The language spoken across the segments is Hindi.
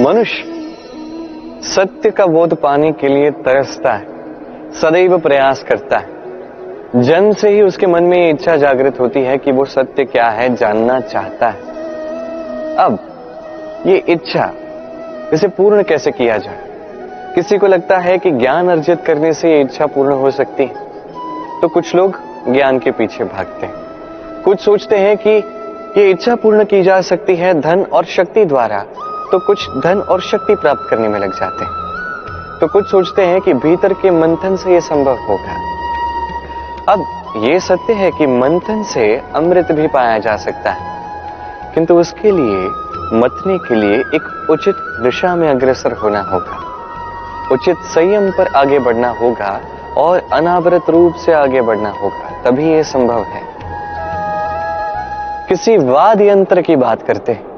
मनुष्य सत्य का बोध पाने के लिए तरसता है, सदैव प्रयास करता है। जन्म से ही उसके मन में इच्छा जागृत होती है कि वो सत्य क्या है जानना चाहता है। अब ये इच्छा, इसे पूर्ण कैसे किया जाए? किसी को लगता है कि ज्ञान अर्जित करने से ये इच्छा पूर्ण हो सकती है तो कुछ लोग ज्ञान के पीछे भागते हैं। कुछ सोचते हैं कि ये इच्छा पूर्ण की जा सकती है धन और शक्ति द्वारा तो कुछ धन और शक्ति प्राप्त करने में लग जाते हैं। तो कुछ सोचते हैं कि भीतर के मंथन से यह संभव होगा। अब यह सत्य है कि मंथन से अमृत भी पाया जा सकता है। किंतु उसके लिए मतने के लिए एक उचित दिशा में अग्रसर होना होगा। उचित संयम पर आगे बढ़ना होगा और अनावृत रूप से आगे बढ़ना होगा। तभी यह संभव है। किसी वाद यंत्र की बात करते हैं।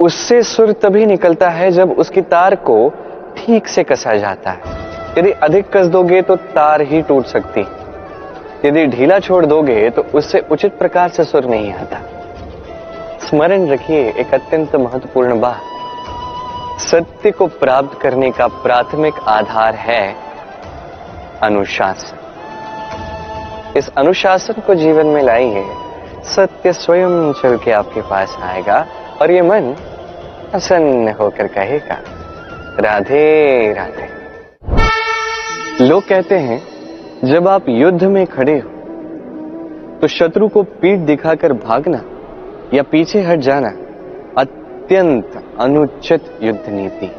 उससे सुर तभी निकलता है जब उसकी तार को ठीक से कसा जाता है। यदि अधिक कस दोगे तो तार ही टूट सकती। यदि ढीला छोड़ दोगे तो उससे उचित प्रकार से सुर नहीं आता। स्मरण रखिए एक अत्यंत महत्वपूर्ण बात। सत्य को प्राप्त करने का प्राथमिक आधार है अनुशासन। इस अनुशासन को जीवन में लाइए सत्य स्वयं चल के आपके पास आएगा। और ये मन प्रसन्न होकर कहेगा, राधे राधे। लोग कहते हैं, जब आप युद्ध में खड़े हो तो शत्रु को पीठ दिखाकर भागना या पीछे हट जाना अत्यंत अनुचित युद्ध नीति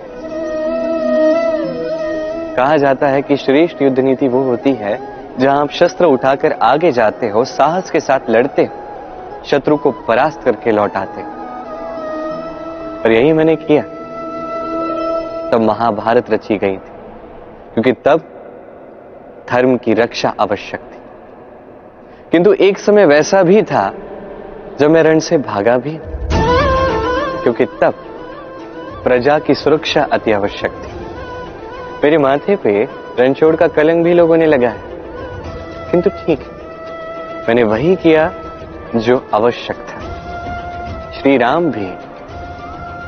कहा जाता है कि श्रेष्ठ युद्ध नीति वो होती है, जहाँ आप शस्त्र उठाकर आगे जाते हो, साहस के साथ लड़ते हो, शत्रु को परास्त करके लौटाते हो। और यही मैंने किया। तब महाभारत रची गई थी, क्योंकि तब धर्म की रक्षा आवश्यक थी। किंतु एक समय वैसा भी था, जब मैं रण से भागा भी, क्योंकि तब प्रजा की सुरक्षा अति आवश्यक थी। मेरे माथे पे रणछोड़ का कलंक भी लोगों ने लगाया किंतु ठीक, मैंने वही किया जो आवश्यक था। श्री राम भी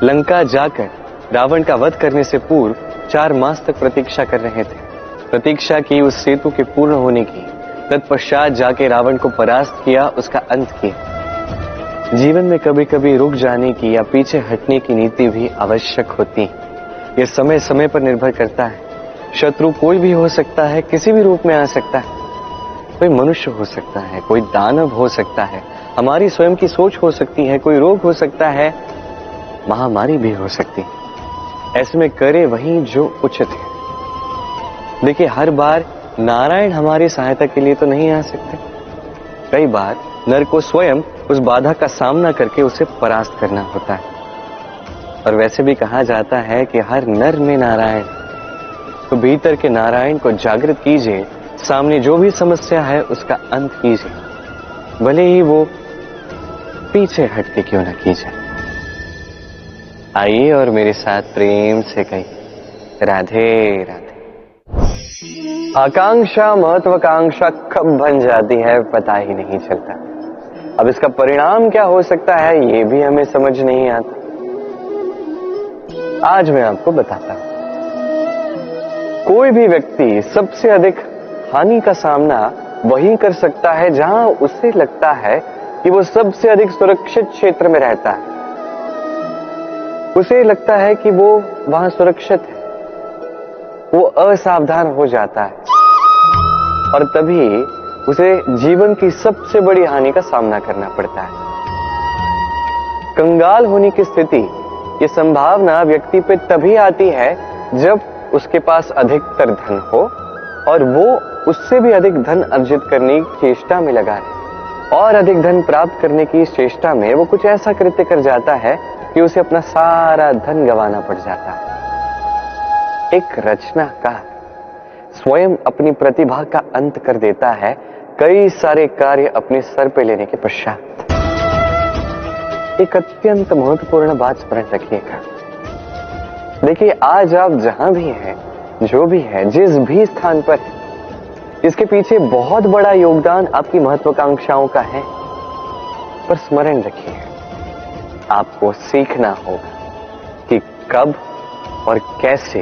लंका जाकर रावण का वध करने से पूर्व चार मास तक प्रतीक्षा कर रहे थे। प्रतीक्षा की उस सेतु के पूर्ण होने की, तत्पश्चात जाके रावण को परास्त किया, उसका अंत किया। जीवन में कभी कभी रुक जाने की या पीछे हटने की नीति भी आवश्यक होती है। यह समय समय पर निर्भर करता है। शत्रु कोई भी हो सकता है, किसी भी रूप में आ सकता है। कोई मनुष्य हो सकता है, कोई दानव हो सकता है। हमारी स्वयं की सोच हो सकती है, कोई रोग हो सकता है। महामारी भी हो सकती है। ऐसे में करे वही जो उचित है। देखिए, हर बार नारायण हमारी सहायता के लिए तो नहीं आ सकते। कई बार नर को स्वयं उस बाधा का सामना करके उसे परास्त करना होता है। और वैसे भी कहा जाता है कि हर नर में नारायण। तो भीतर के नारायण को जागृत कीजिए। सामने जो भी समस्या है, उसका अंत कीजिए। भले ही वो पीछे हटके क्यों ना कीजिए। आइए और मेरे साथ प्रेम से कहिए। राधे राधे। आकांक्षा, महत्वाकांक्षा कब बन जाती है पता ही नहीं चलता। अब इसका परिणाम क्या हो सकता है, ये भी हमें समझ नहीं आता। आज मैं आपको बताता हूँ। कोई भी व्यक्ति सबसे अधिक हानि का सामना वही कर सकता है जहाँ उसे लगता है कि वो सबसे अधिक सुरक्षित क्षेत्र में रहता है। उसे लगता है कि वो वहाँ सुरक्षित है। वो असावधान हो जाता है। और तभी उसे जीवन की सबसे बड़ी हानि का सामना करना पड़ता है। कंगाल होने की स्थिति, ये संभावना व्यक्ति पे तभी आती है जब उसके पास अधिकतर धन हो और वो उससे भी अधिक धन अर्जित करने की चेष्टा में लगा है और अधिक धन प्राप्त करने की चेष्टा में वो कुछ ऐसा कृत्य कर जाता है कि उसे अपना सारा धन गंवाना पड़ जाता। एक रचनाकार स्वयं अपनी प्रतिभा का अंत कर देता है कई सारे कार्य अपने सर पे लेने के पश्चात। एक अत्यंत महत्वपूर्ण बात स्मरण रखिएगा। देखिए, आज आप जहाँ भी हैं, जो भी है, जिस भी स्थान पर, इसके पीछे बहुत बड़ा योगदान आपकी महत्वाकांक्षाओं का है। पर स्मरण रखिए। आपको सीखना होगा कि कब और कैसे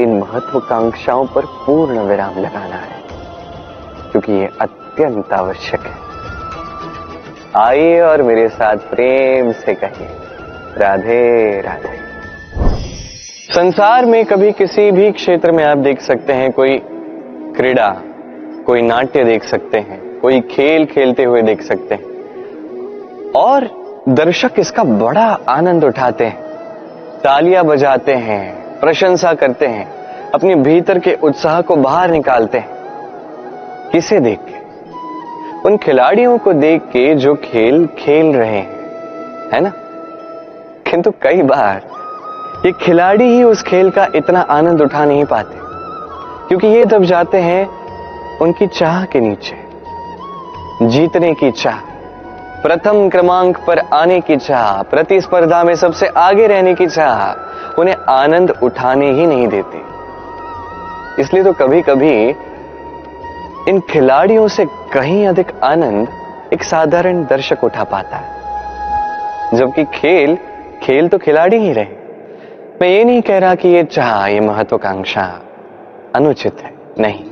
इन महत्वाकांक्षाओं पर पूर्ण विराम लगाना है, क्योंकि ये अत्यंत आवश्यक है। आइए और मेरे साथ प्रेम से कहिए, राधे राधे। संसार में कभी किसी भी क्षेत्र में आप देख सकते हैं, कोई क्रीड़ा, कोई नाट्य देख सकते हैं, कोई खेल खेलते हुए देख सकते हैं। और दर्शक इसका बड़ा आनंद उठाते हैं, तालियाँ बजाते हैं, प्रशंसा करते हैं, अपने भीतर के उत्साह को बाहर निकालते हैं। किसे देख के? उन खिलाड़ियों को देख के जो खेल खेल रहे हैं, है ना? किंतु कई बार ये खिलाड़ी ही उस खेल का इतना आनंद उठा नहीं पाते, क्योंकि ये दब जाते हैं, उनकी चाह के नीचे, जीतने की चाह। प्रथम क्रमांक पर आने की चाह, प्रतिस्पर्धा में सबसे आगे रहने की चाह, उन्हें आनंद उठाने ही नहीं देती। इसलिए तो कभी कभी इन खिलाड़ियों से कहीं अधिक आनंद एक साधारण दर्शक उठा पाता है। जबकि खेल खेल तो खिलाड़ी ही रहे। मैं ये नहीं कह रहा कि ये चाह, ये महत्वाकांक्षा अनुचित है, नहीं।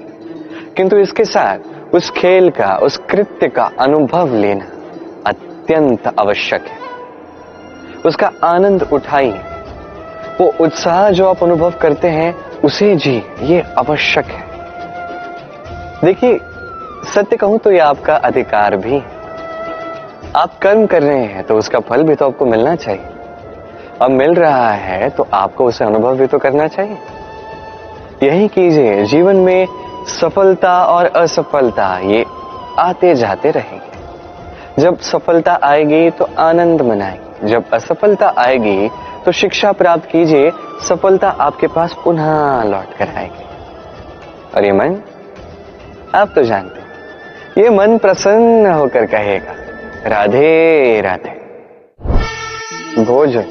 किंतु इसके साथ उस खेल का, उस कृत्य का अनुभव लेना अत्यंत आवश्यक है। उसका आनंद उठाइए। वो उत्साह जो आप अनुभव करते हैं, उसे जी, ये आवश्यक है। देखिए, सत्य कहूँ तो ये आपका अधिकार भी। आप कर्म कर रहे हैं तो उसका फल भी तो आपको मिलना चाहिए। अब मिल रहा है तो आपको उसे अनुभव भी तो करना चाहिए। यही कीजिए, जीवन में सफलता और असफलता, ये आते जाते रहेंगे। जब सफलता आएगी तो आनंद मनाएँगे। जब असफलता आएगी तो शिक्षा प्राप्त कीजिए, सफलता आपके पास पुनः लौट कर आएगी। और ये मन, आप तो जानते ये मन प्रसन्न होकर कहेगा, राधे राधे। भोजन,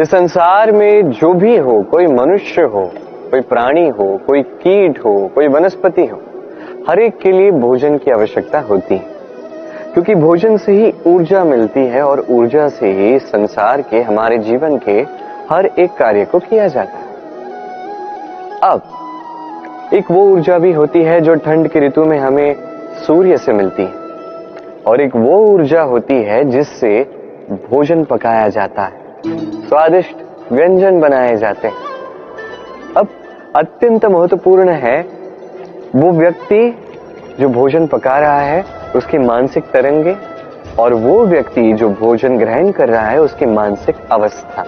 इस संसार में जो भी हो, कोई मनुष्य हो, कोई प्राणी हो, कोई कीट हो, कोई वनस्पति हो, हर एक के लिए भोजन की आवश्यकता होती है। क्योंकि भोजन से ही ऊर्जा मिलती है और ऊर्जा से ही संसार के, हमारे जीवन के हर एक कार्य को किया जाता है। अब, एक वो ऊर्जा भी होती है जो ठंड की ऋतु में हमें सूर्य से मिलती है। और एक वो ऊर्जा होती है जिससे भोजन पकाया जाता है। स्वादिष्ट व्यंजन बनाए जाते हैं। अब, अत्यंत महत्वपूर्ण है, वो व्यक्ति जो भोजन पका रहा है उसकी मानसिक तरंगे और वो व्यक्ति जो भोजन ग्रहण कर रहा है, उसकी मानसिक अवस्था।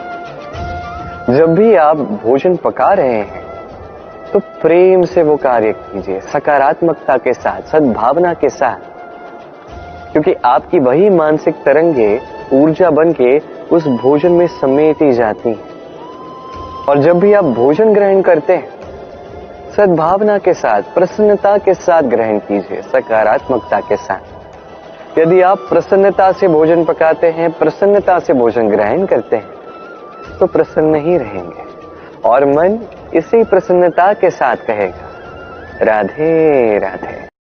जब भी आप भोजन पका रहे हैं तो प्रेम से वो कार्य कीजिए, सकारात्मकता के साथ, सद्भावना के साथ। क्योंकि आपकी वही मानसिक तरंगे ऊर्जा बन के उस भोजन में समेटी जाती हैं। और जब भी आप भोजन ग्रहण करते हैं सद्भावना के साथ, प्रसन्नता के साथ ग्रहण कीजिए, सकारात्मकता के साथ। यदि आप प्रसन्नता से भोजन पकाते हैं, प्रसन्नता से भोजन ग्रहण करते हैं तो प्रसन्न ही रहेंगे। और मन इसी प्रसन्नता के साथ कहेगा, राधे राधे।